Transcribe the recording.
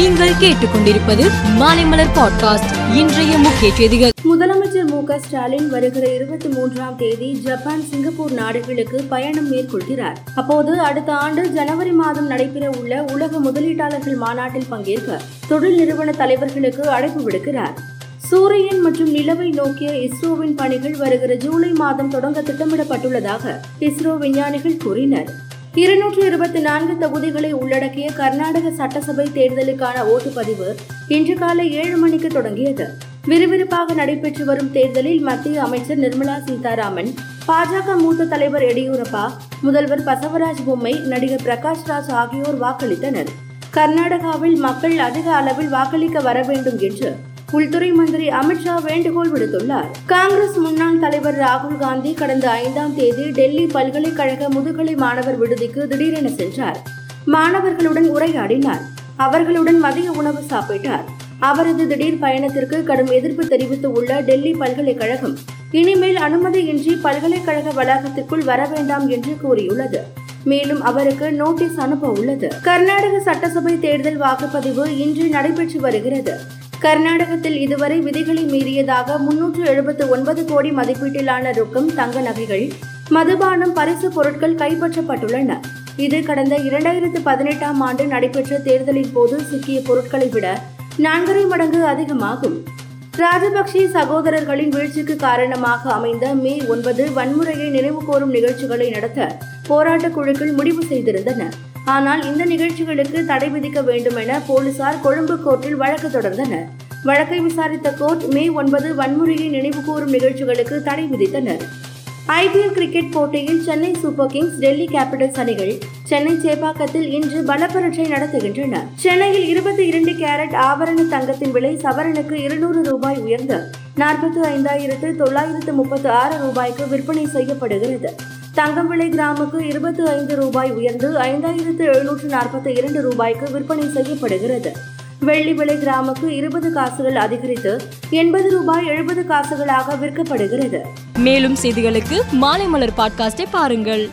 நீங்கள் கேட்டுக்கொண்டிருப்பது மாலைமலர் பாட்காஸ்ட். இன்றைய முக்கிய செய்திகள். முதலமைச்சர் மு க ஸ்டாலின் வருகிற இருபத்தி மூன்றாம் தேதி ஜப்பான் சிங்கப்பூர் நாடுகளுக்கு பயணம் மேற்கொள்கிறார். அப்போது அடுத்த ஆண்டு ஜனவரி மாதம் நடைபெற உள்ள உலக முதலீட்டாளர்கள் மாநாட்டில் பங்கேற்க தொழில் நிறுவன தலைவர்களுக்கு அழைப்பு விடுக்கிறார். சூரியன் மற்றும் நிலவை நோக்கிய இஸ்ரோவின் பணிகள் வருகிற ஜூலை மாதம் தொடங்க திட்டமிடப்பட்டுள்ளதாக இஸ்ரோ விஞ்ஞானிகள் கூறினர். இருநூற்று இருபத்தி நான்கு தொகுதிகளை உள்ளடக்கிய கர்நாடக சட்டசபை தேர்தலுக்கான ஓட்டுப்பதிவு இன்று காலை ஏழு மணிக்கு தொடங்கியது. விறுவிறுப்பாக நடைபெற்று வரும் தேர்தலில் மத்திய அமைச்சர் நிர்மலா சீதாராமன் பாஜக மூத்த தலைவர் எடியூரப்பா முதல்வர் பசவராஜ் பொம்மை நடிகர் பிரகாஷ் ராஜ் ஆகியோர் வாக்களித்தனர். கர்நாடகாவில் மக்கள் அதிக அளவில் வாக்களிக்க வர வேண்டும் என்று உள்துறை மந்திரி அமித்ஷா வேண்டுகோள் விடுத்துள்ளார். காங்கிரஸ் முன்னாள் தலைவர் ராகுல் காந்தி கடந்த ஐந்தாம் தேதி டெல்லி பல்கலைக்கழக முதுகலை மாணவர் விடுதிக்கு திடீரென சென்றார். மாணவர்களுடன் உரையாடினார். அவர்களுடன் மதிய உணவு சாப்பிட்டார். அவரது திடீர் பயணத்திற்கு கடும் எதிர்ப்பு தெரிவித்து உள்ள டெல்லி பல்கலைக்கழகம் இனிமேல் அனுமதியின்றி பல்கலைக்கழக வளாகத்திற்குள் வர வேண்டாம் என்று கூறியுள்ளது. மேலும் அவருக்கு நோட்டீஸ் அனுப்ப உள்ளது. கர்நாடக சட்டசபை தேர்தல் வாக்குப்பதிவு இன்று நடைபெற்று வருகிறது. கர்நாடகத்தில் இதுவரை விதிகளை மீறியதாக முன்னூற்று எழுபத்து ஒன்பது கோடி மதிப்பீட்டிலான ரொக்கம் தங்க நகைகள் மதுபானம் பரிசு பொருட்கள் கைப்பற்றப்பட்டுள்ளன. இது கடந்த இரண்டாயிரத்து பதினெட்டாம் ஆண்டு நடைபெற்ற தேர்தலின் போது சிக்கிய பொருட்களை விட நான்கரை மடங்கு அதிகமாகும். ராஜபக்சே சகோதரர்களின் வீழ்ச்சிக்கு காரணமாக அமைந்த மே ஒன்பது வன்முறையை நினைவுகூரும் நிகழ்ச்சிகளை நடத்த போராட்டக் குழுக்கள் முடிவு செய்திருந்தன. ஆனால் இந்த நிகழ்ச்சிகளுக்கு தடை விதிக்க வேண்டும் என போலீசார் கொழும்பு கோர்ட்டில் வழக்கு தொடர்ந்தனர். வழக்கை விசாரித்த கோர்ட் மே ஒன்பது வன்முறையை நினைவுகூரும் நிகழ்ச்சிகளுக்கு தடை விதித்தனர். ஐபிஎல் கிரிக்கெட் போட்டியில் Chennai Super Kings Delhi Capitals அணிகள் சென்னை சேப்பாக்கத்தில் இன்று பலப்பரட்சை நடத்துகின்றன. சென்னையில் இருபத்தி இரண்டு கேரட் ஆபரண தங்கத்தின் விலை சவரனுக்கு இருநூறு ரூபாய் உயர்ந்து நாற்பத்தி ஐந்தாயிரத்து தொள்ளாயிரத்து முப்பத்து ஆறு ரூபாய்க்கு விற்பனை செய்யப்படுகிறது. தங்கம் விலை கிராமுக்கு இருபத்தி ஐந்து ரூபாய் உயர்ந்து ஐந்தாயிரத்து எழுநூற்று நாற்பத்தி இரண்டு ரூபாய்க்கு விற்பனை செய்யப்படுகிறது. வெள்ளி விலை கிராமுக்கு இருபது காசுகள் அதிகரித்து எண்பது ரூபாய் எழுபது காசுகளாக விற்கப்படுகிறது. மேலும் செய்திகளுக்கு மாலை மலர் பாட்காஸ்டை பாருங்கள்.